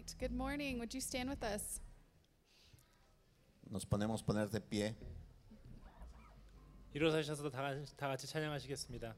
right. Good morning. Would you stand with us? Nos ponemos poner de pie. 일어서셔서 다, 같이 찬양하시겠습니다.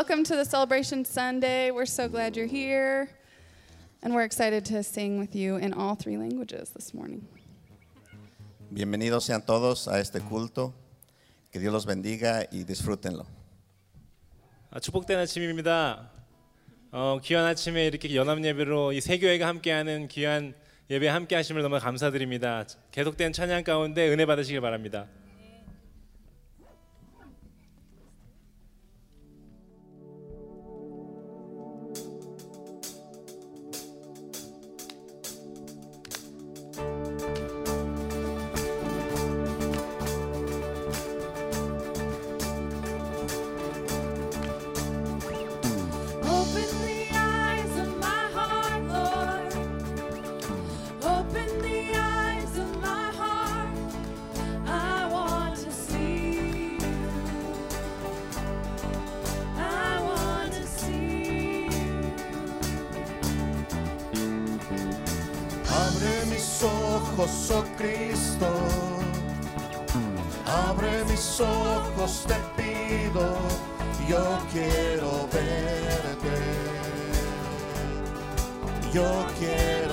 Welcome to the Celebration Sunday. We're so glad you're here. And we're excited to sing with you in all three languages this morning. Bienvenidos sean todos a este culto. Que Dios los bendiga y disfrútenlo. 아, 축복된 아침입니다. 어, 귀한 아침에 이렇게 연합 예배로 이 세 교회가 함께하는 귀한 예배 함께 하심을 너무 감사드립니다. 계속된 찬양 가운데 은혜 받으시길 바랍니다. Ojos, oh Cristo. Abre mis ojos, te pido. Yo quiero verte. Yo quiero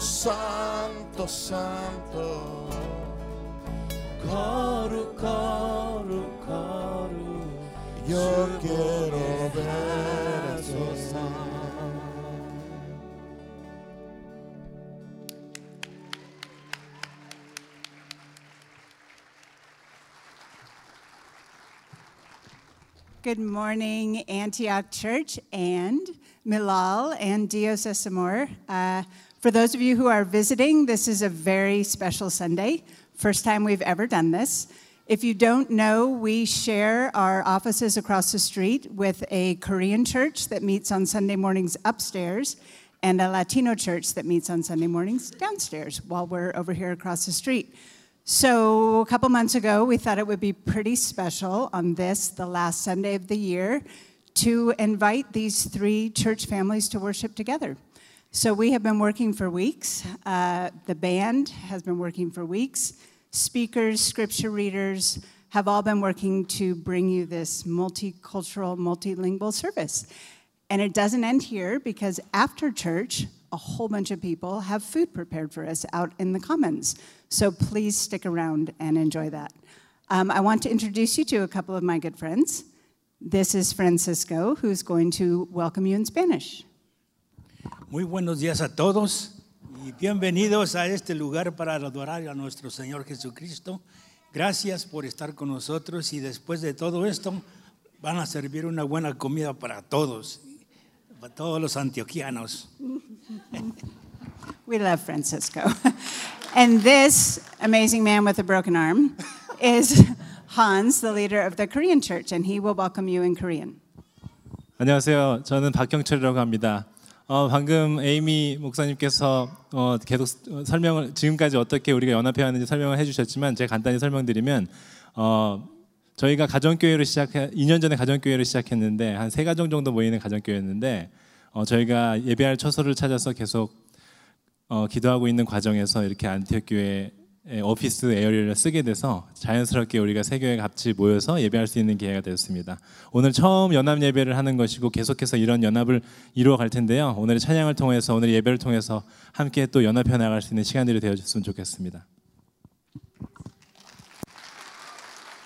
santo, santo, santo. Quiero ver. Good morning, Antioch Church and Milal and Dios Esamor. Uh, for those of you who are visiting, this is a very special Sunday. First time we've ever done this. If you don't know, we share our offices across the street with a Korean church that meets on Sunday mornings upstairs and a Latino church that meets on Sunday mornings downstairs while we're over here across the street. So, a couple months ago, we thought it would be pretty special on this, the last Sunday of the year, to invite these three church families to worship together. So, we have been working for weeks. Uh, the band has been working for weeks. Speakers, scripture readers have all been working to bring you this multicultural, multilingual service. And it doesn't end here because after church, a whole bunch of people have food prepared for us out in the commons. So please stick around and enjoy that. Um, I want to introduce you to a couple of my good friends. This is Francisco, who's going to welcome you in Spanish. Muy buenos días a todos y bienvenidos a este lugar para adorar a nuestro Señor Jesucristo. Gracias por estar con nosotros y después de todo esto van a servir una buena comida para todos, para todos los antioquianos. We love Francisco. and this amazing man with a broken arm is Hans, the leader of the Korean church, and he will welcome you in Korean. 안녕하세요. 저는 박경철이라고 합니다. 어, 방금 에이미 목사님께서 어, 계속 어, 설명을 지금까지 어떻게 우리가 연합해왔는지 설명을 해주셨지만 제가 간단히 설명드리면 어, 저희가 가정교회를 시작해 2년 전에 가정교회를 시작했는데 한 세 가정 정도 모이는 가정교회였는데 어, 저희가 예배할 처소를 찾아서 계속 어, 기도하고 있는 과정에서 이렇게 안티옥 교회 오피스 에어리를 쓰게 돼서 자연스럽게 우리가 세 교회가 같이 모여서 예배할 수 있는 기회가 되었습니다. 오늘 처음 연합 예배를 하는 것이고 계속해서 이런 연합을 이루어 갈 텐데요. 오늘의 찬양을 통해서 오늘 예배를 통해서 함께 또 연합해 나갈 수 있는 시간들이 되어줬으면 좋겠습니다.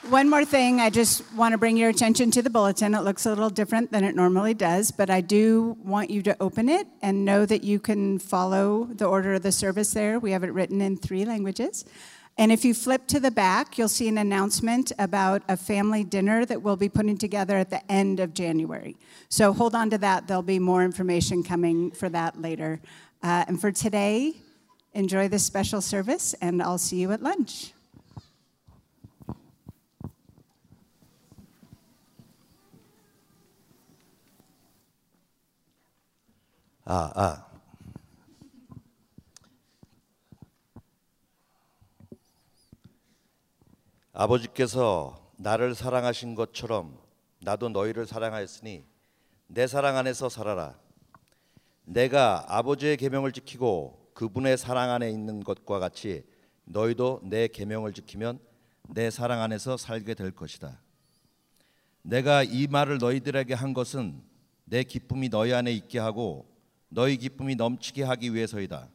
One more thing, I just want to bring your attention to the bulletin. It looks a little different than it normally does, but I do want you to open it and know that you can follow the order of the service there. We have it written in three languages. And if you flip to the back, you'll see an announcement about a family dinner that we'll be putting together at the end of January. So hold on to that. There'll be more information coming for that later. Uh, and for today, enjoy this special service, and I'll see you at lunch. 아, 아. 아버지께서 나를 사랑하신 것처럼 나도 너희를 사랑하였으니 내 사랑 안에서 살아라. 내가 아버지의 계명을 지키고 그분의 사랑 안에 있는 것과 같이 너희도 내 계명을 지키면 내 사랑 안에서 살게 될 것이다. 내가 이 말을 너희들에게 한 것은 내 기쁨이 너희 안에 있게 하고 너희 기쁨이 넘치게 하기 위해서이다.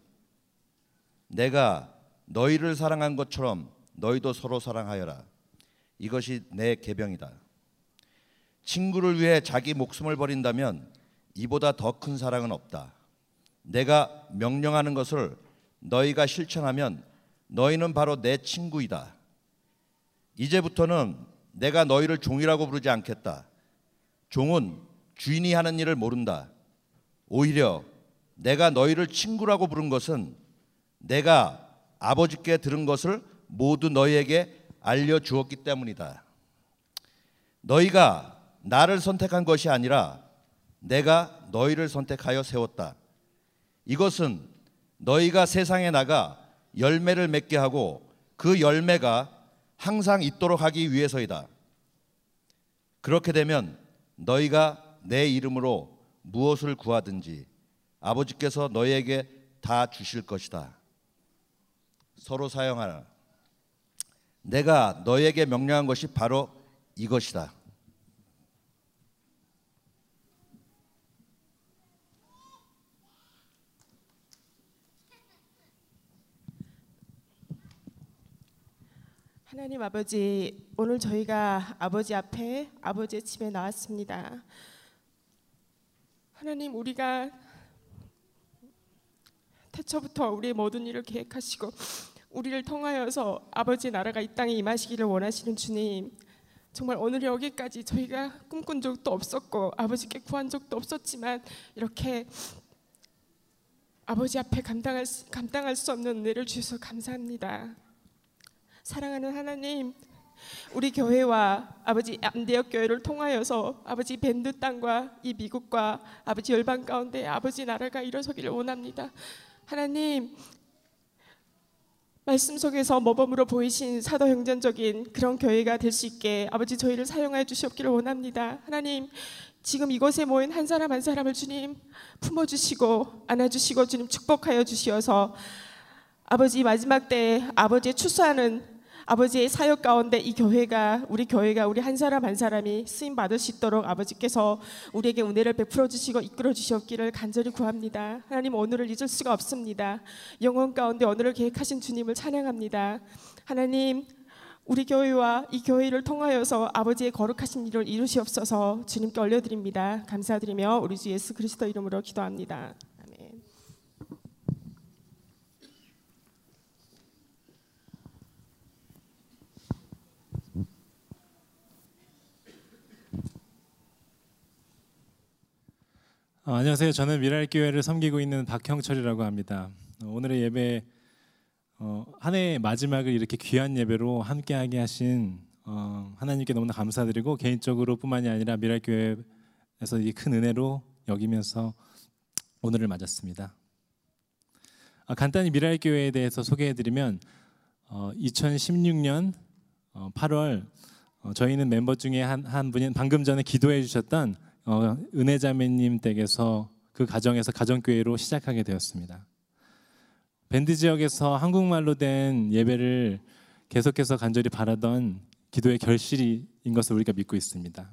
내가 너희를 사랑한 것처럼 너희도 서로 사랑하여라. 이것이 내 계명이다. 친구를 위해 자기 목숨을 버린다면 이보다 더 큰 사랑은 없다. 내가 명령하는 것을 너희가 실천하면 너희는 바로 내 친구이다. 이제부터는 내가 너희를 종이라고 부르지 않겠다. 종은 주인이 하는 일을 모른다. 오히려 내가 너희를 친구라고 부른 것은 내가 아버지께 들은 것을 모두 너희에게 알려 주었기 때문이다. 너희가 나를 선택한 것이 아니라 내가 너희를 선택하여 세웠다. 이것은 너희가 세상에 나가 열매를 맺게 하고 그 열매가 항상 있도록 하기 위해서이다. 그렇게 되면 너희가 내 이름으로 무엇을 구하든지 아버지께서 너희에게 다 주실 것이다. 서로 사용하라. 내가 너희에게 명령한 것이 바로 이것이다. 하나님 아버지, 오늘 저희가 아버지 앞에 아버지의 집에 나왔습니다. 하나님, 우리가 태초부터 우리의 모든 일을 계획하시고 우리를 통하여서 아버지 나라가 이 땅에 임하시기를 원하시는 주님. 정말 오늘 여기까지 저희가 꿈꾼 적도 없었고 아버지께 구한 적도 없었지만 이렇게 아버지 앞에 감당할 수, 감당할 수 없는 은혜를 주셔서 감사합니다. 사랑하는 하나님, 우리 교회와 아버지 안대역 교회를 통하여서 아버지 밴드 땅과 이 미국과 아버지 열방 가운데 아버지 나라가 일어서기를 원합니다. 하나님, 말씀 속에서 모범으로 보이신 사도행전적인 그런 교회가 될 수 있게 아버지 저희를 사용하여 주시옵기를 원합니다. 하나님 지금 이곳에 모인 한 사람 한 사람을 주님 품어주시고 안아주시고 주님 축복하여 주시어서 아버지 마지막 때 아버지의 추수하는 아버지의 사역 가운데 이 교회가 우리 교회가 우리 한 사람 한 사람이 쓰임 받을 수 있도록 아버지께서 우리에게 은혜를 베풀어 주시고 이끌어 주시옵기를 간절히 구합니다. 하나님 오늘을 잊을 수가 없습니다. 영원 가운데 오늘을 계획하신 주님을 찬양합니다. 하나님 우리 교회와 이 교회를 통하여서 아버지의 거룩하신 일을 이루시옵소서 주님께 올려드립니다. 감사드리며 우리 주 예수 그리스도 이름으로 기도합니다. 아멘. 어, 안녕하세요. 저는 미랄 교회를 섬기고 있는 박형철이라고 합니다. 어, 오늘의 예배 어, 한 해의 마지막을 이렇게 귀한 예배로 함께하게 하신 어, 하나님께 너무나 감사드리고 개인적으로뿐만이 아니라 미랄 교회에서 이 큰 은혜로 여기면서 오늘을 맞았습니다. 아, 간단히 미랄 교회에 대해서 소개해드리면 어, 2016년 어, 8월 어, 저희는 멤버 중에 한, 한 분이 방금 전에 기도해 주셨던 어, 은혜자매님 댁에서 그 가정에서 가정교회로 시작하게 되었습니다. 밴드 지역에서 한국말로 된 예배를 계속해서 간절히 바라던 기도의 결실인 것을 우리가 믿고 있습니다.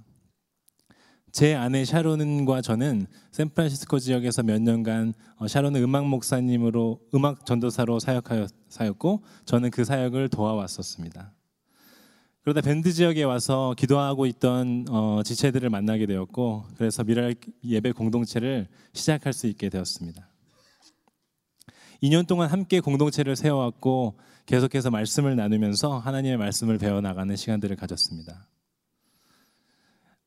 제 아내 샤론과 저는 샌프란시스코 지역에서 몇 년간 어, 샤론은 음악 목사님으로 음악 전도사로 사역하여 사였고 저는 그 사역을 도와왔었습니다. 그러다 밴드 지역에 와서 기도하고 있던 어, 지체들을 만나게 되었고 그래서 미랄 예배 공동체를 시작할 수 있게 되었습니다. 2년 동안 함께 공동체를 세워왔고 계속해서 말씀을 나누면서 하나님의 말씀을 배워나가는 시간들을 가졌습니다.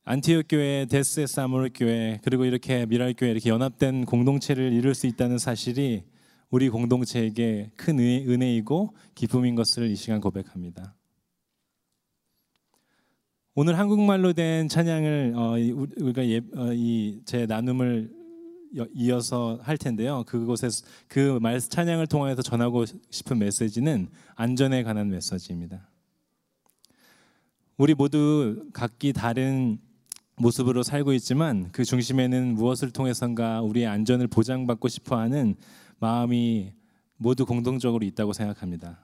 안티옥 교회, 데스에스 아모르 교회 그리고 이렇게 미랄 교회 이렇게 연합된 공동체를 이룰 수 있다는 사실이 우리 공동체에게 큰 은혜이고 기쁨인 것을 이 시간 고백합니다. 오늘 한국말로 된 찬양을 어, 우리가 예, 어, 이제 나눔을 이어서 할 텐데요. 그곳에 그 말 찬양을 통해서 전하고 싶은 메시지는 안전에 관한 메시지입니다. 우리 모두 각기 다른 모습으로 살고 있지만 그 중심에는 무엇을 통해선가 우리의 안전을 보장받고 싶어하는 마음이 모두 공동적으로 있다고 생각합니다.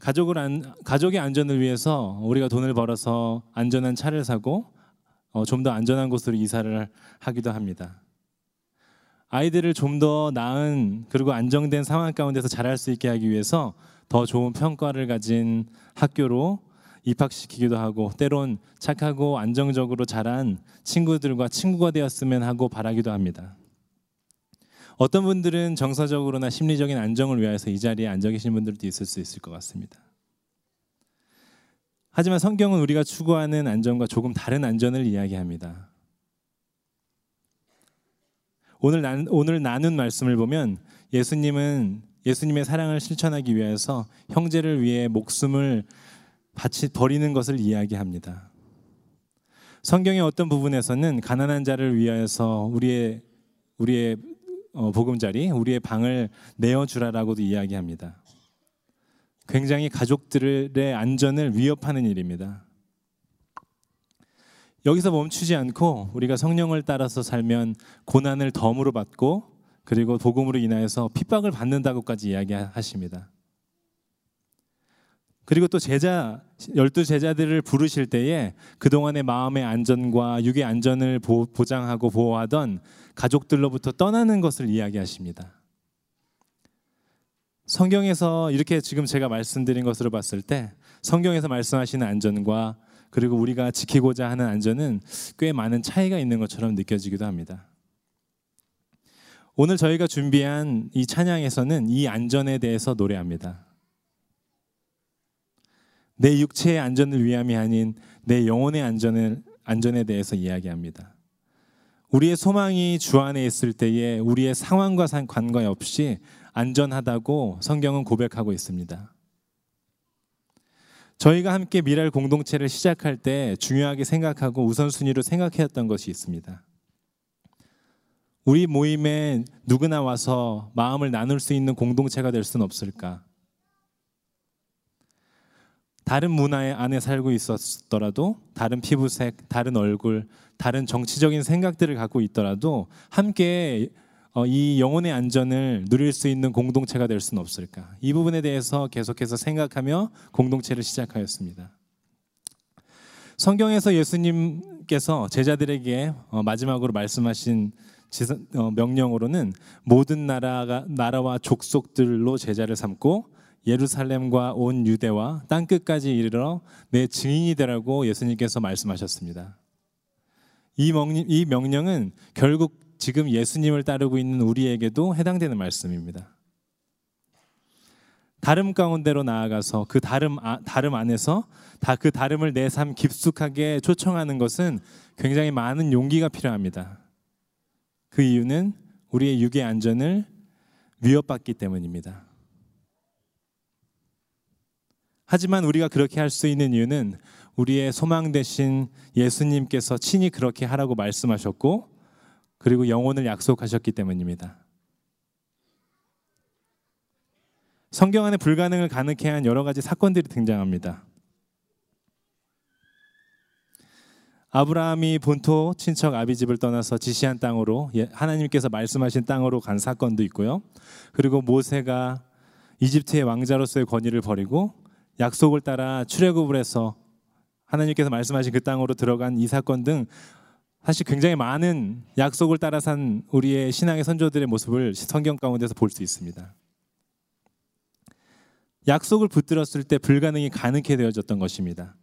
가족을 안, 가족의 안전을 위해서 우리가 돈을 벌어서 안전한 차를 사고 어, 좀 더 안전한 곳으로 이사를 하기도 합니다. 아이들을 좀 더 나은 그리고 안정된 상황 가운데서 자랄 수 있게 하기 위해서 더 좋은 평가를 가진 학교로 입학시키기도 하고 때론 착하고 안정적으로 자란 친구들과 친구가 되었으면 하고 바라기도 합니다. 어떤 분들은 정서적으로나 심리적인 안정을 위해서 이 자리에 앉아 계신 분들도 있을 수 있을 것 같습니다. 하지만 성경은 우리가 추구하는 안전과 조금 다른 안전을 이야기합니다. 오늘 나, 오늘 나눈 말씀을 보면 예수님은 예수님의 사랑을 실천하기 위해서 형제를 위해 목숨을 바치 버리는 것을 이야기합니다. 성경의 어떤 부분에서는 가난한 자를 위하여서 우리의 우리의 어, 보금자리, 우리의 방을 내어 주라라고도 이야기합니다. 굉장히 가족들의 안전을 위협하는 일입니다. 여기서 멈추지 않고 우리가 성령을 따라서 살면 고난을 덤으로 받고 그리고 복음으로 인하여서 핍박을 받는다고까지 이야기하십니다. 그리고 또 제자 열두 제자들을 부르실 때에 그동안의 마음의 안전과 육의 안전을 보장하고 보호하던 가족들로부터 떠나는 것을 이야기하십니다. 성경에서 이렇게 지금 제가 말씀드린 것으로 봤을 때 성경에서 말씀하시는 안전과 그리고 우리가 지키고자 하는 안전은 꽤 많은 차이가 있는 것처럼 느껴지기도 합니다. 오늘 저희가 준비한 이 찬양에서는 이 안전에 대해서 노래합니다. 내 육체의 안전을 위함이 아닌 내 영혼의 안전을 안전에 대해서 이야기합니다. 우리의 소망이 주 안에 있을 때에 우리의 상황과 상- 관계 없이 안전하다고 성경은 고백하고 있습니다. 저희가 함께 미랄 공동체를 시작할 때 중요하게 생각하고 우선순위로 생각했던 것이 있습니다. 우리 모임에 누구나 와서 마음을 나눌 수 있는 공동체가 될 수는 없을까? 다른 문화 안에 살고 있었더라도 다른 피부색, 다른 얼굴, 다른 정치적인 생각들을 갖고 있더라도 함께 어, 이 영혼의 안전을 누릴 수 있는 공동체가 될 수는 없을까? 이 부분에 대해서 계속해서 생각하며 공동체를 시작하였습니다. 성경에서 예수님께서 제자들에게 어, 마지막으로 말씀하신 어, 명령으로는 모든 나라가 나라와 족속들로 제자를 삼고 예루살렘과 온 유대와 땅 끝까지 이르러 내 증인이 되라고 예수님께서 말씀하셨습니다. 이 명령, 이 명령은 결국 지금 예수님을 따르고 있는 우리에게도 해당되는 말씀입니다. 다름 가운데로 나아가서 그 다름 아, 다름 안에서 다 그 다름을 내 삶 깊숙하게 초청하는 것은 굉장히 많은 용기가 필요합니다. 그 이유는 우리의 육의 안전을 위협받기 때문입니다. 하지만 우리가 그렇게 할 수 있는 이유는 우리의 소망 되신 예수님께서 친히 그렇게 하라고 말씀하셨고 그리고 영혼을 약속하셨기 때문입니다. 성경 안에 불가능을 가능케 한 여러 가지 사건들이 등장합니다. 아브라함이 본토 친척 아비 집을 떠나서 지시한 땅으로 예, 하나님께서 말씀하신 땅으로 간 사건도 있고요. 그리고 모세가 이집트의 왕자로서의 권위를 버리고 약속을 따라 출애굽을 해서 하나님께서 말씀하신 그 땅으로 들어간 이 사건 등 사실 굉장히 많은 약속을 따라 산 우리의 신앙의 선조들의 모습을 성경 가운데서 볼 수 있습니다. 약속을 붙들었을 때 불가능이 가능케 되어졌던 것입니다.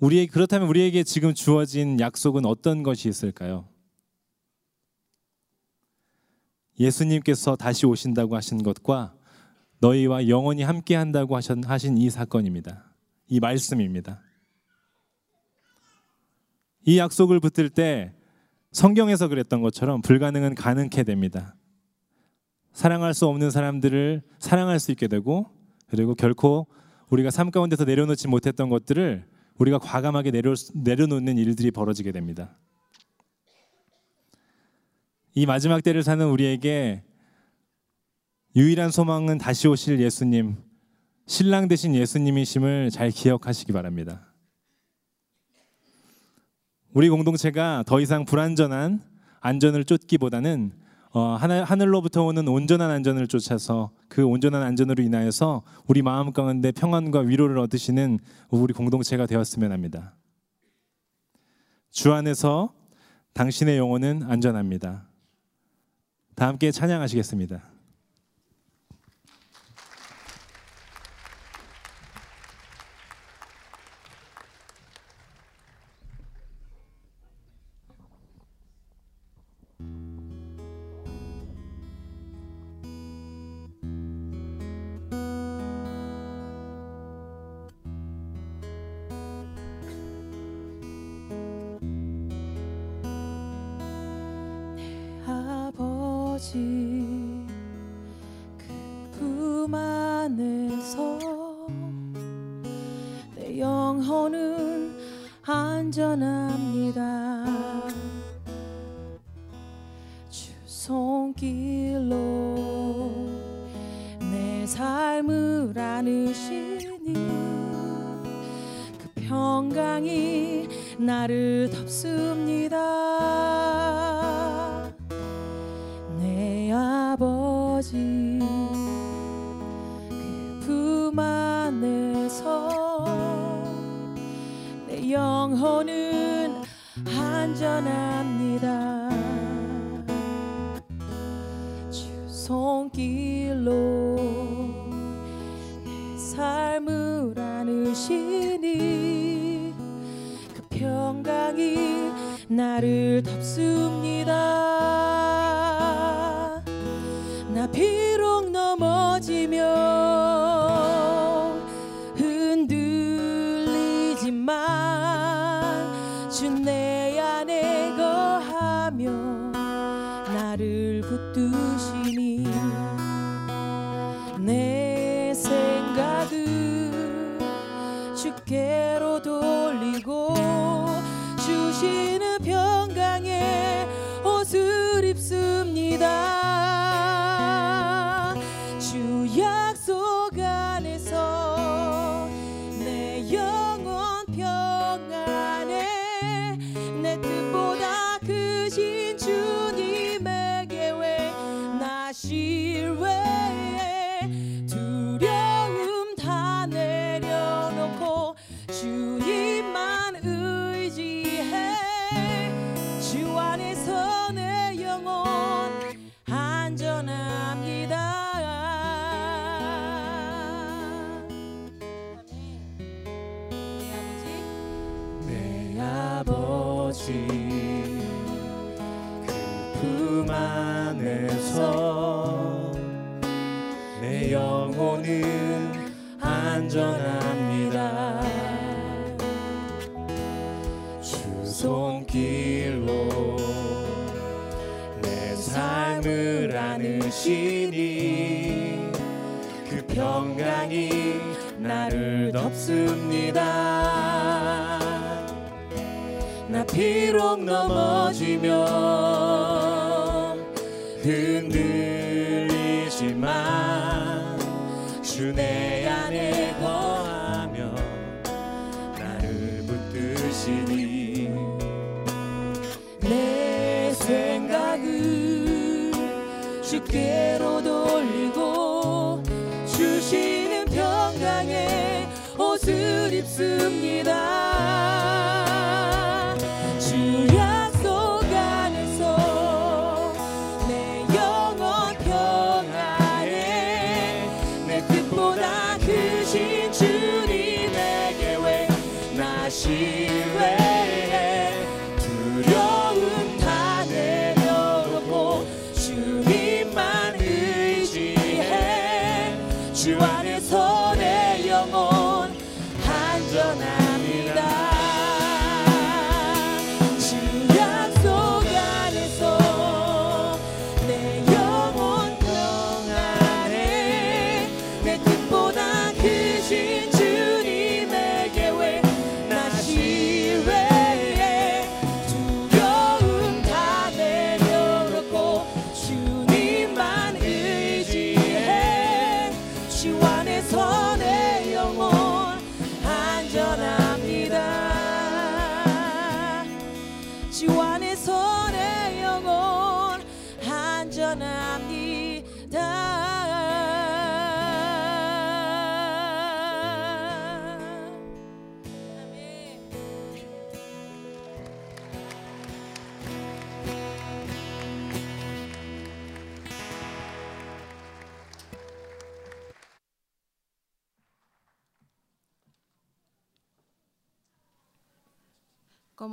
우리 그렇다면 우리에게 지금 주어진 약속은 어떤 것이 있을까요? 예수님께서 다시 오신다고 하신 것과 너희와 영원히 함께 한다고 하신, 이 사건입니다. 이 말씀입니다. 이 약속을 붙들 때 성경에서 그랬던 것처럼 불가능은 가능케 됩니다. 사랑할 수 없는 사람들을 사랑할 수 있게 되고 그리고 결코 우리가 삶 가운데서 내려놓지 못했던 것들을 우리가 과감하게 내려, 내려놓는 일들이 벌어지게 됩니다. 이 마지막 때를 사는 우리에게 유일한 소망은 다시 오실 예수님, 신랑 되신 예수님이심을 잘 기억하시기 바랍니다. 우리 공동체가 더 이상 불안전한 안전을 쫓기보다는 어, 하늘, 하늘로부터 오는 온전한 안전을 쫓아서 그 온전한 안전으로 인하여서 우리 마음 가운데 평안과 위로를 얻으시는 우리 공동체가 되었으면 합니다. 주 안에서 당신의 영혼은 안전합니다. 다 함께 찬양하시겠습니다. 아버지 그품 안에서 내 영혼은 안전합니다. 주 손길로 내 삶을 안으시니 그 평강이 나를 덮습 싶습니다. 비록 넘어지면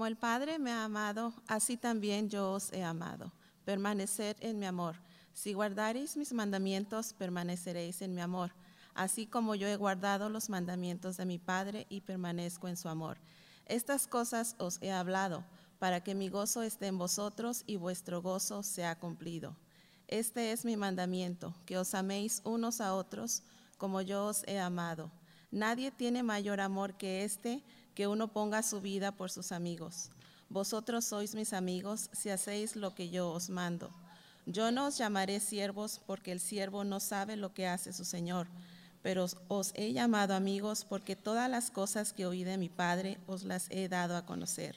El Padre me ha amado, así también yo os he amado. Permaneced en mi amor. Si guardareis mis mandamientos, permaneceréis en mi amor, así como yo he guardado los mandamientos de mi Padre y permanezco en su amor. Estas cosas os he hablado, para que mi gozo esté en vosotros y vuestro gozo sea cumplido. Este es mi mandamiento, que os améis unos a otros como yo os he amado. Nadie tiene mayor amor que este, que uno ponga su vida por sus amigos. Vosotros sois mis amigos si hacéis lo que yo os mando. Yo no os llamaré siervos porque el siervo no sabe lo que hace su Señor, pero os, os he llamado amigos porque todas las cosas que oí de mi Padre os las he dado a conocer.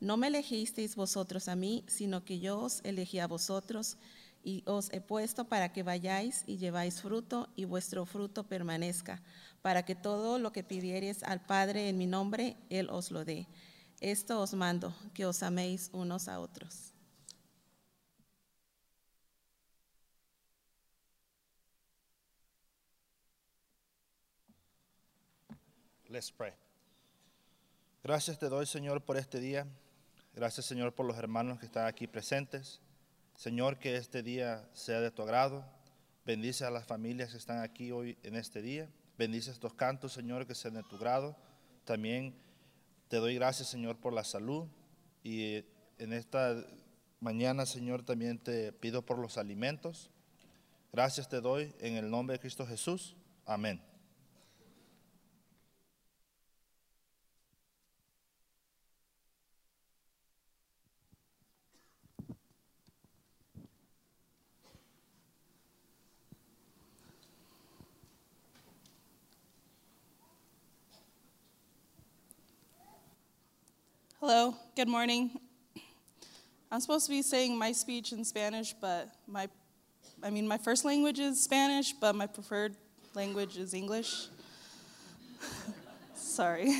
No me elegisteis vosotros a mí, sino que yo os elegí a vosotros y os he puesto para que vayáis y lleváis fruto y vuestro fruto permanezca, para que todo lo que pidiereis al Padre en mi nombre, Él os lo dé. Esto os mando, que os améis unos a otros. Let's pray. Gracias te doy, Señor, por este día. Gracias, Señor, por los hermanos que están aquí presentes. Señor, que este día sea de tu agrado. Bendice a las familias que están aquí hoy en este día. Bendice estos cantos, Señor, que sean de tu grado. También te doy gracias, Señor, por la salud. Y en esta mañana, Señor, también te pido por los alimentos. Gracias te doy en el nombre de Cristo Jesús. Amén. Hello, good morning. I'm supposed to be saying my speech in Spanish, but my, I mean, my first language is Spanish, but my preferred language is English. Sorry.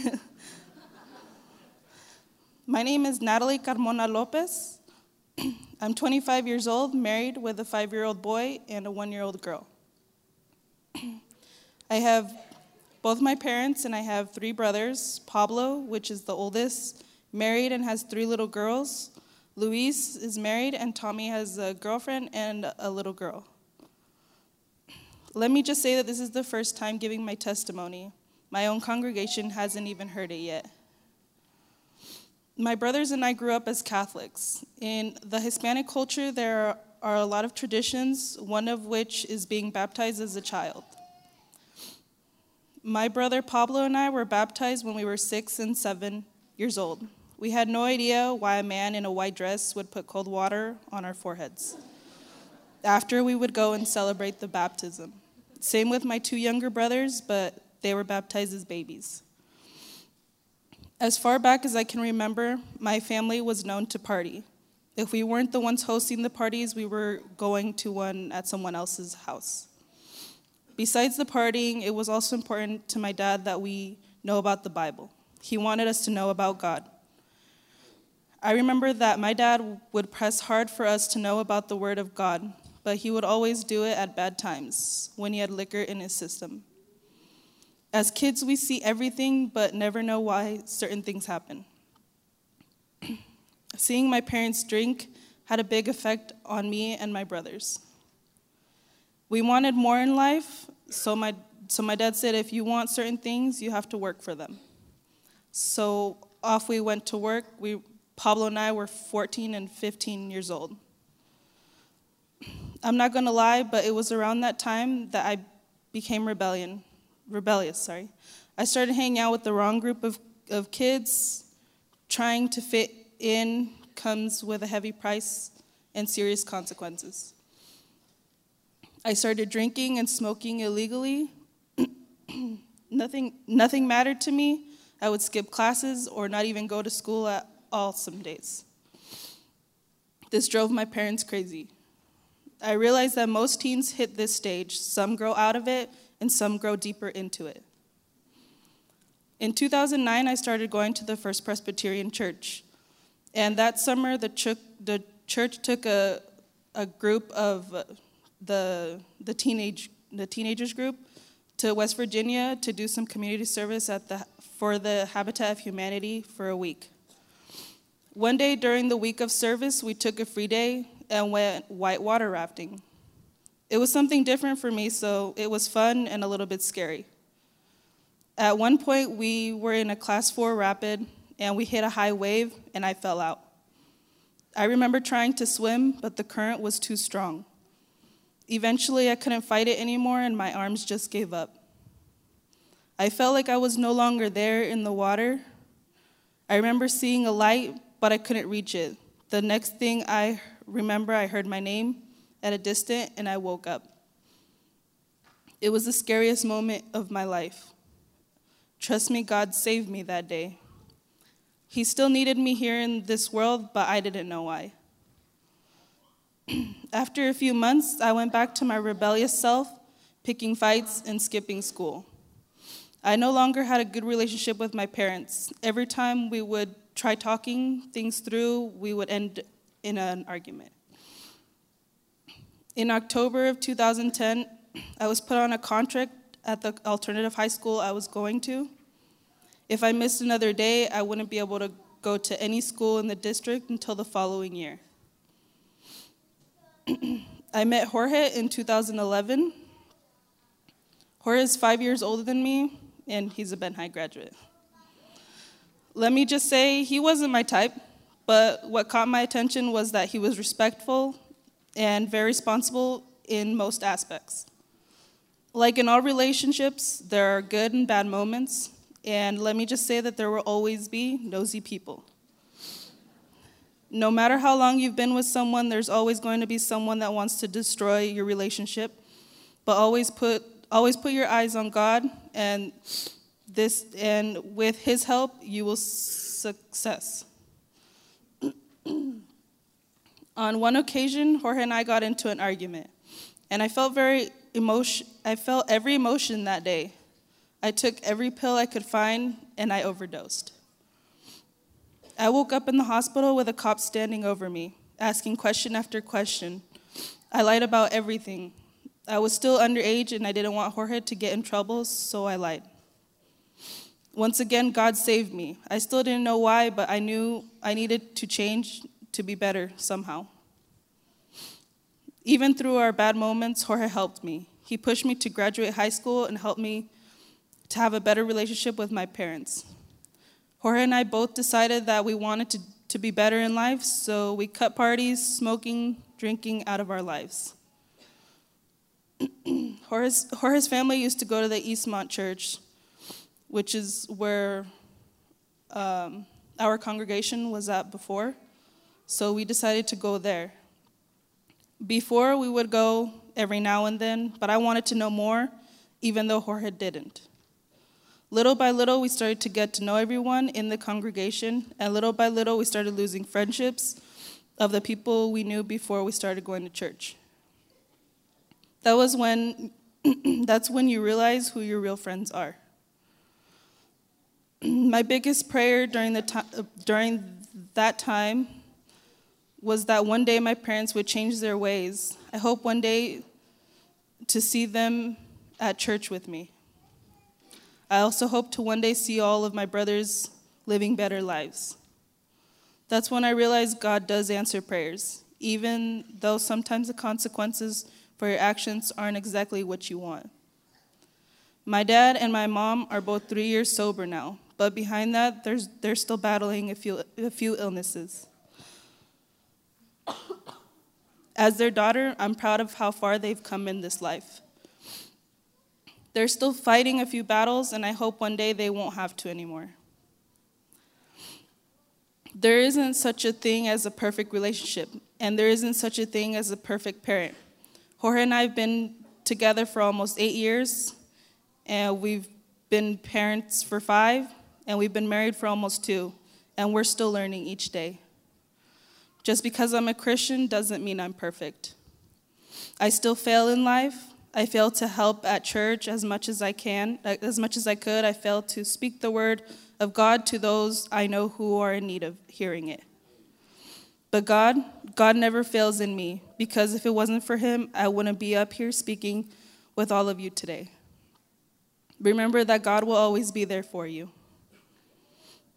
my name is Natalie Carmona Lopez. I'm 25 years old, married with a five year old boy and a one year old girl. I have both my parents, and I have three brothers. Pablo, which is the oldest, married and has three little girls. Luis is married, and Tommy has a girlfriend and a little girl. Let me just say that this is the first time giving my testimony. My own congregation hasn't even heard it yet. My brothers and I grew up as Catholics. In the Hispanic culture, there are a lot of traditions, one of which is being baptized as a child. My brother Pablo and I were baptized when we were six and seven years old. We had no idea why a man in a white dress would put cold water on our foreheads. After, we would go and celebrate the baptism. Same with my two younger brothers, but they were baptized as babies. As far back as I can remember, my family was known to party. If we weren't the ones hosting the parties, we were going to one at someone else's house. Besides the partying, it was also important to my dad that we know about the Bible. He wanted us to know about God. I remember that my dad would press hard for us to know about the Word of God, but he would always do it at bad times when he had liquor in his system. As kids, we see everything but never know why certain things happen. Seeing my parents drink had a big effect on me and my brothers. We wanted more in life, so my, so my dad said, if you want certain things, you have to work for them. So off we went to work. We, Pablo and I were 14 and 15 years old. I'm not gonna lie, but it was around that time that I became rebellion, rebellious. Sorry, I started hanging out with the wrong group of, of kids. Trying to fit in comes with a heavy price and serious consequences. I started drinking and smoking illegally. nothing, nothing mattered to me. I would skip classes or not even go to school at all some days. This drove my parents crazy. I realized that most teens hit this stage. Some grow out of it, and some grow deeper into it. In 2009, I started going to the First Presbyterian Church. And that summer, the, ch- the church took a, a group of uh, the, the, teenage, the teenagers group to West Virginia to do some community service at the, for the Habitat of Humanity for a week. One day during the week of service, we took a free day and went whitewater rafting. It was something different for me, so it was fun and a little bit scary. At one point, we were in a class four rapid and we hit a high wave and I fell out. I remember trying to swim, but the current was too strong. Eventually, I couldn't fight it anymore and my arms just gave up. I felt like I was no longer there in the water. I remember seeing a light, but I couldn't reach it. The next thing I remember, I heard my name at a distance and I woke up. It was the scariest moment of my life. Trust me, God saved me that day. He still needed me here in this world, but I didn't know why. After a few months, I went back to my rebellious self, picking fights and skipping school. I no longer had a good relationship with my parents. Every time we would try talking things through, we would end in an argument. In October of 2010, I was put on a contract at the alternative high school I was going to. If I missed another day, I wouldn't be able to go to any school in the district until the following year. I met Jorge in 2011. Jorge is five years older than me, and he's a Bend High graduate. Let me just say, he wasn't my type, But what caught my attention was that he was respectful and very responsible in most aspects. Like in all relationships, there are good and bad moments, and let me just say that there will always be nosy people. No matter how long you've been with someone, there's always going to be someone that wants to destroy your relationship. But always put always put your eyes on God and this and with his help you will success. on one occasion, Jorge and I got into an argument, and I felt very emotion I felt every emotion that day. I took every pill I could find and I overdosed. I woke up in the hospital with a cop standing over me, asking question after question. I lied about everything. I was still underage and I didn't want Jorge to get in trouble, so I lied. Once again, God saved me. I still didn't know why, but I knew I needed to change to be better somehow. Even through our bad moments, Jorge helped me. He pushed me to graduate high school and helped me to have a better relationship with my parents. Jorge and I both decided that we wanted to, to be better in life, so we cut parties, smoking, drinking out of our lives. Jorge's, Jorge's family used to go to the Eastmont Church, which is where um, our congregation was at before. So we decided to go there. Before, we would go every now and then, but I wanted to know more, even though Jorge didn't. Little by little, we started to get to know everyone in the congregation, and little by little, we started losing friendships of the people we knew before we started going to church. That was when, that's when you realize who your real friends are. My biggest prayer during, the ti- uh, during that time was that one day my parents would change their ways. I hope one day to see them at church with me. I also hope to one day see all of my brothers living better lives. That's when I realized God does answer prayers, even though sometimes the consequences for your actions aren't exactly what you want. My dad and my mom are both three years sober now, but behind that, there's, they're still battling a few, a few illnesses. As their daughter, I'm proud of how far they've come in this life. They're still fighting a few battles, and I hope one day they won't have to anymore. There isn't such a thing as a perfect relationship, and there isn't such a thing as a perfect parent. Jorge and I have been together for almost eight years, and we've been parents for five, and we've been married for almost two, and we're still learning each day. Just because I'm a Christian doesn't mean I'm perfect. I still fail in life. I fail to help at church as much as I can, as much as I could. I fail to speak the word of God to those I know who are in need of hearing it. But God, God never fails in me because if it wasn't for Him, I wouldn't be up here speaking with all of you today. Remember that God will always be there for you.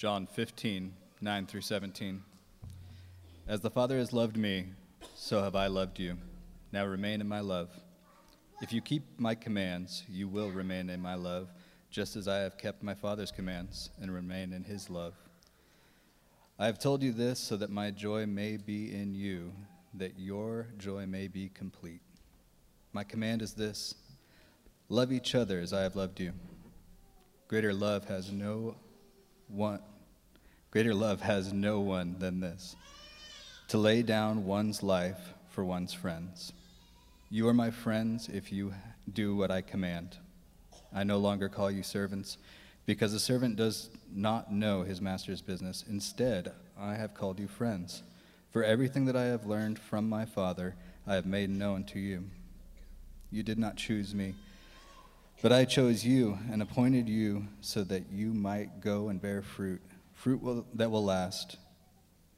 John 15, 9 through 17. As the Father has loved me, so have I loved you. Now remain in my love. If you keep my commands, you will remain in my love, just as I have kept my Father's commands and remain in his love. I have told you this so that my joy may be in you, that your joy may be complete. My command is this love each other as I have loved you. Greater love has no one greater love has no one than this to lay down one's life for one's friends. You are my friends if you do what I command. I no longer call you servants because a servant does not know his master's business. Instead, I have called you friends. For everything that I have learned from my Father, I have made known to you. You did not choose me, but I chose you and appointed you so that you might go and bear fruit, fruit will, that will last,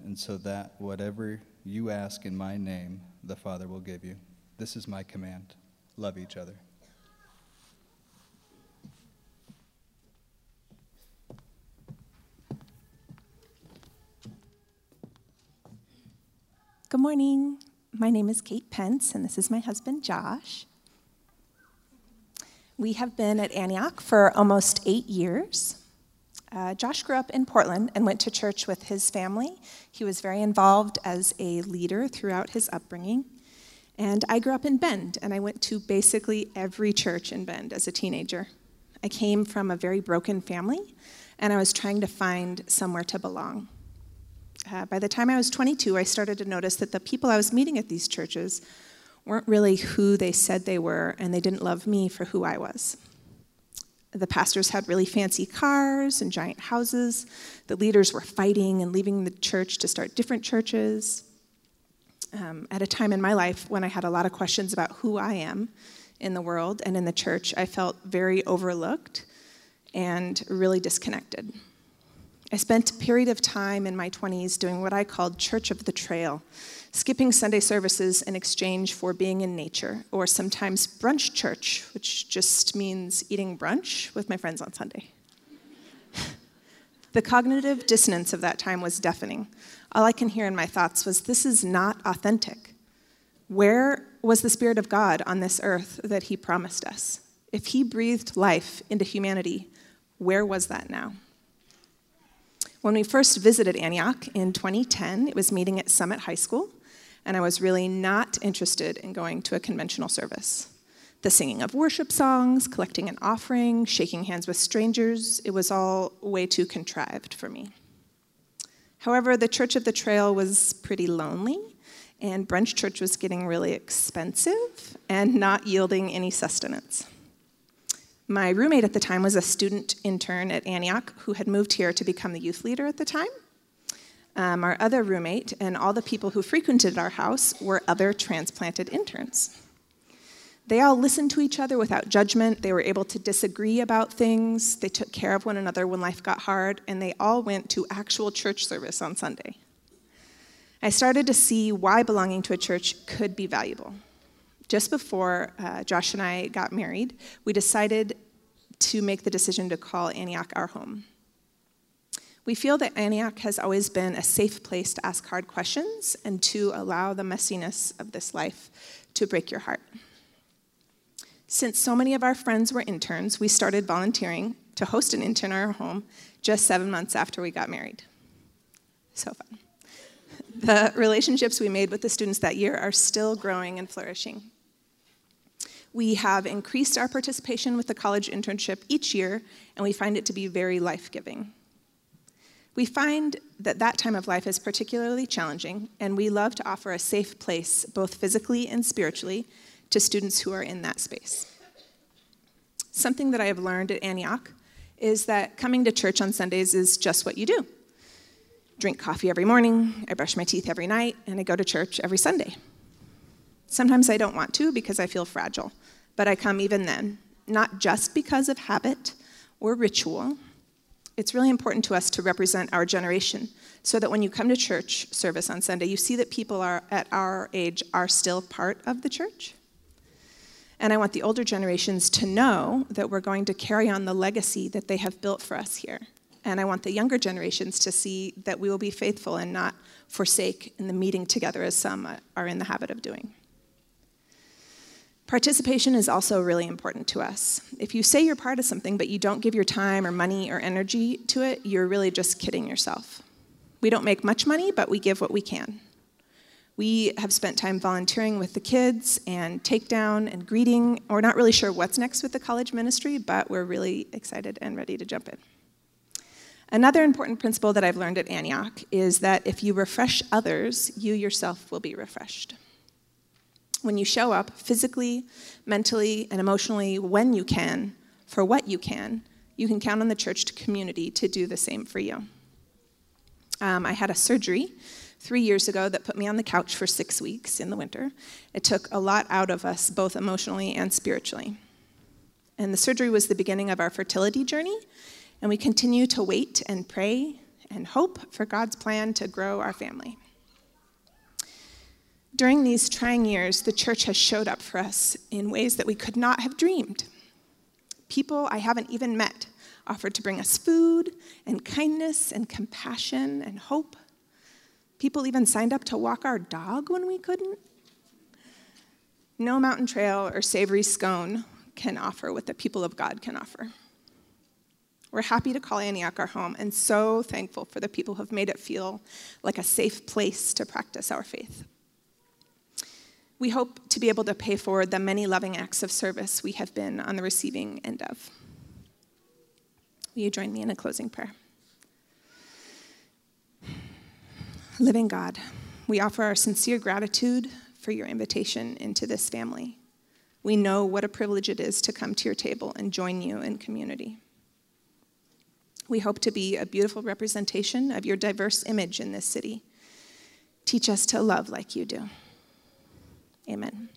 and so that whatever you ask in my name, the Father will give you. This is my command love each other. Good morning. My name is Kate Pence, and this is my husband, Josh. We have been at Antioch for almost eight years. Uh, Josh grew up in Portland and went to church with his family. He was very involved as a leader throughout his upbringing. And I grew up in Bend, and I went to basically every church in Bend as a teenager. I came from a very broken family, and I was trying to find somewhere to belong. Uh, by the time I was 22, I started to notice that the people I was meeting at these churches weren't really who they said they were, and they didn't love me for who I was. The pastors had really fancy cars and giant houses. The leaders were fighting and leaving the church to start different churches. Um, at a time in my life when I had a lot of questions about who I am in the world and in the church, I felt very overlooked and really disconnected. I spent a period of time in my 20s doing what I called Church of the Trail, skipping Sunday services in exchange for being in nature, or sometimes brunch church, which just means eating brunch with my friends on Sunday. the cognitive dissonance of that time was deafening. All I can hear in my thoughts was, This is not authentic. Where was the Spirit of God on this earth that He promised us? If He breathed life into humanity, where was that now? When we first visited Antioch in 2010, it was meeting at Summit High School, and I was really not interested in going to a conventional service. The singing of worship songs, collecting an offering, shaking hands with strangers, it was all way too contrived for me. However, the Church of the Trail was pretty lonely, and brunch church was getting really expensive and not yielding any sustenance. My roommate at the time was a student intern at Antioch who had moved here to become the youth leader at the time. Um, our other roommate and all the people who frequented our house were other transplanted interns. They all listened to each other without judgment. They were able to disagree about things. They took care of one another when life got hard, and they all went to actual church service on Sunday. I started to see why belonging to a church could be valuable. Just before uh, Josh and I got married, we decided to make the decision to call Antioch our home. We feel that Antioch has always been a safe place to ask hard questions and to allow the messiness of this life to break your heart. Since so many of our friends were interns, we started volunteering to host an intern in our home just seven months after we got married. So fun. The relationships we made with the students that year are still growing and flourishing. We have increased our participation with the college internship each year, and we find it to be very life giving. We find that that time of life is particularly challenging, and we love to offer a safe place, both physically and spiritually, to students who are in that space. Something that I have learned at Antioch is that coming to church on Sundays is just what you do. Drink coffee every morning, I brush my teeth every night, and I go to church every Sunday. Sometimes I don't want to because I feel fragile, but I come even then, not just because of habit or ritual. It's really important to us to represent our generation so that when you come to church service on Sunday, you see that people are at our age are still part of the church. And I want the older generations to know that we're going to carry on the legacy that they have built for us here. And I want the younger generations to see that we will be faithful and not forsake in the meeting together as some are in the habit of doing. Participation is also really important to us. If you say you're part of something but you don't give your time or money or energy to it, you're really just kidding yourself. We don't make much money, but we give what we can. We have spent time volunteering with the kids and takedown and greeting. We're not really sure what's next with the college ministry, but we're really excited and ready to jump in. Another important principle that I've learned at Antioch is that if you refresh others, you yourself will be refreshed. When you show up physically, mentally, and emotionally when you can, for what you can, you can count on the church community to do the same for you. Um, I had a surgery three years ago that put me on the couch for six weeks in the winter. It took a lot out of us, both emotionally and spiritually. And the surgery was the beginning of our fertility journey, and we continue to wait and pray and hope for God's plan to grow our family. During these trying years, the church has showed up for us in ways that we could not have dreamed. People I haven't even met offered to bring us food and kindness and compassion and hope. People even signed up to walk our dog when we couldn't. No mountain trail or savory scone can offer what the people of God can offer. We're happy to call Antioch our home and so thankful for the people who have made it feel like a safe place to practice our faith. We hope to be able to pay forward the many loving acts of service we have been on the receiving end of. Will you join me in a closing prayer? Living God, we offer our sincere gratitude for your invitation into this family. We know what a privilege it is to come to your table and join you in community. We hope to be a beautiful representation of your diverse image in this city. Teach us to love like you do. Amen.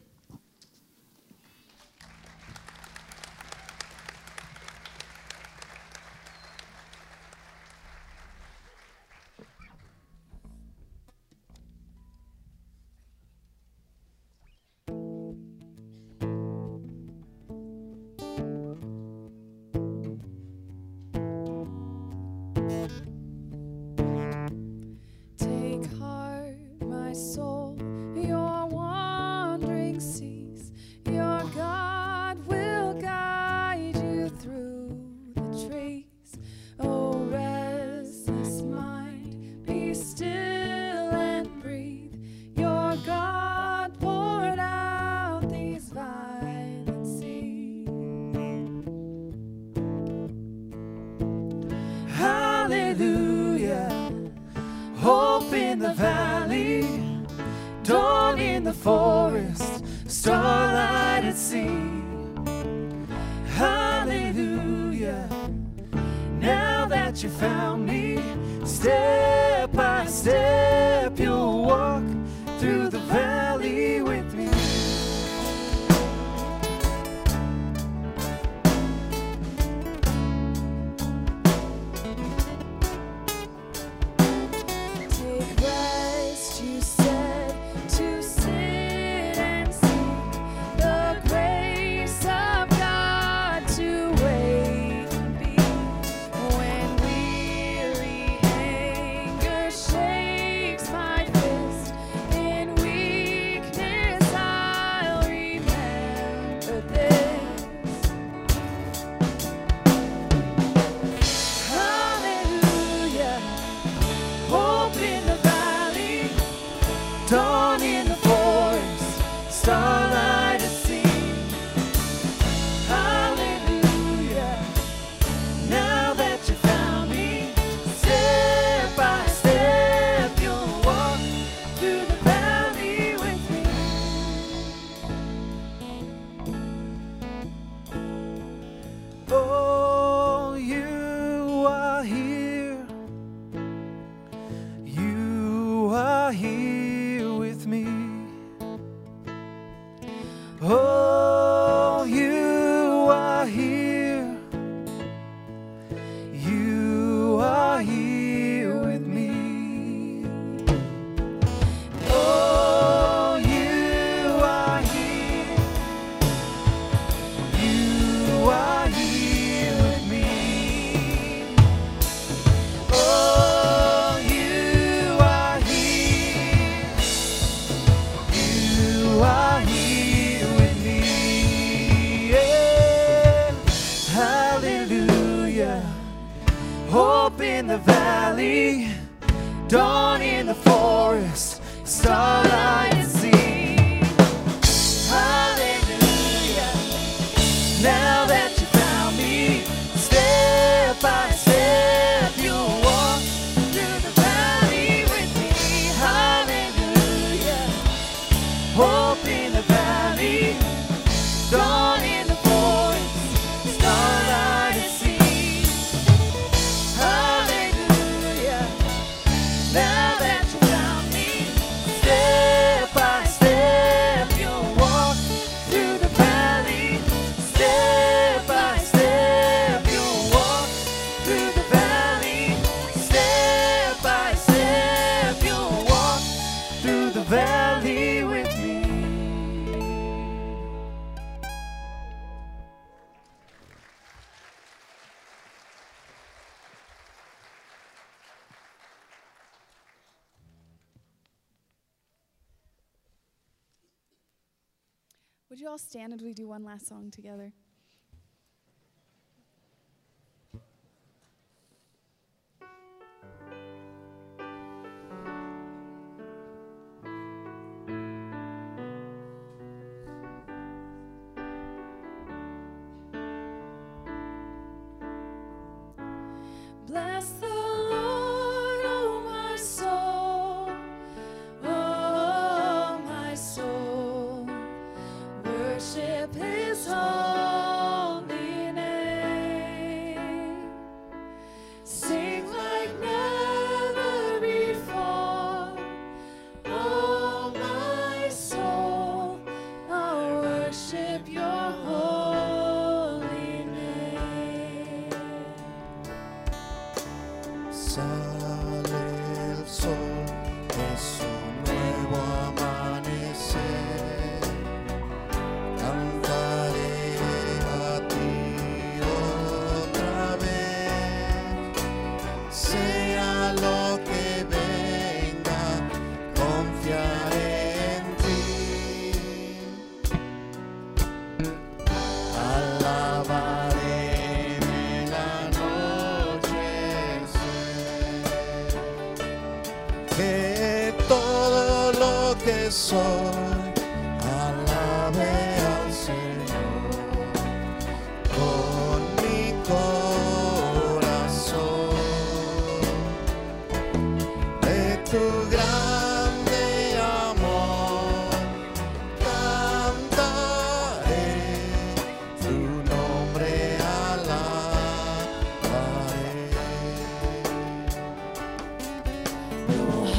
Would you all stand and we do one last song together?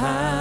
time.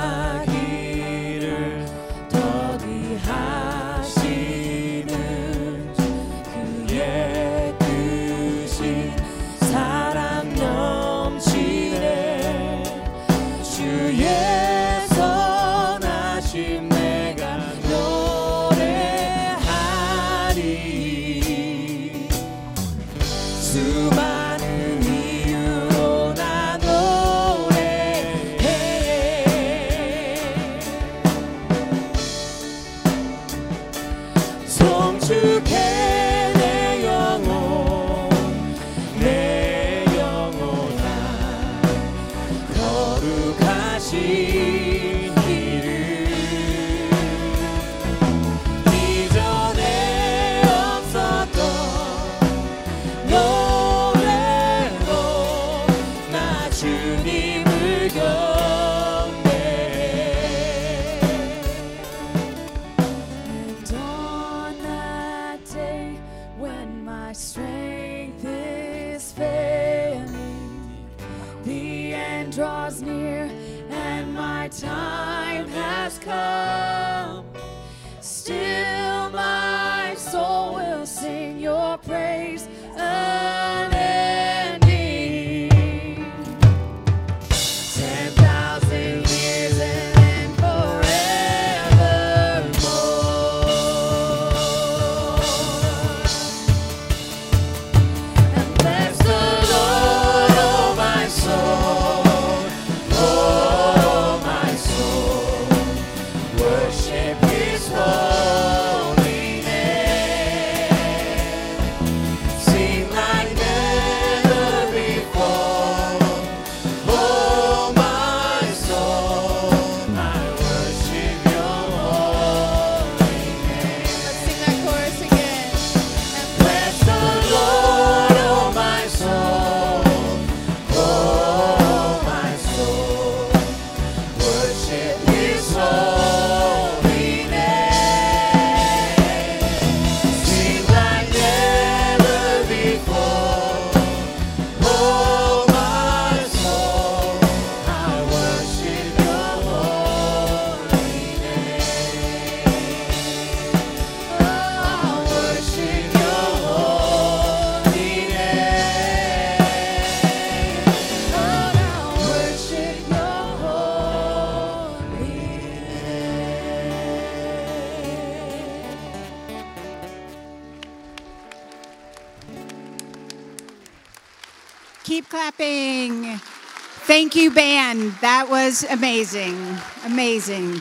That was amazing. Amazing.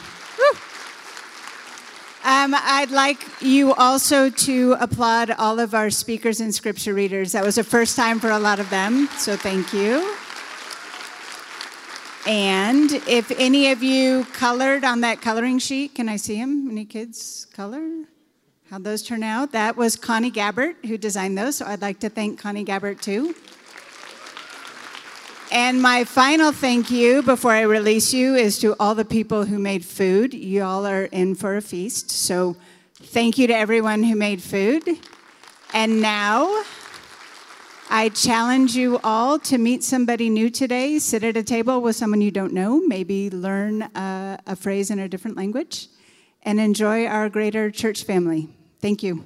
Um, I'd like you also to applaud all of our speakers and scripture readers. That was the first time for a lot of them, so thank you. And if any of you colored on that coloring sheet, can I see them? Any kids color? How'd those turn out? That was Connie Gabbert who designed those, so I'd like to thank Connie Gabbert too. And my final thank you before I release you is to all the people who made food. You all are in for a feast. So thank you to everyone who made food. And now I challenge you all to meet somebody new today. Sit at a table with someone you don't know, maybe learn uh, a phrase in a different language, and enjoy our greater church family. Thank you.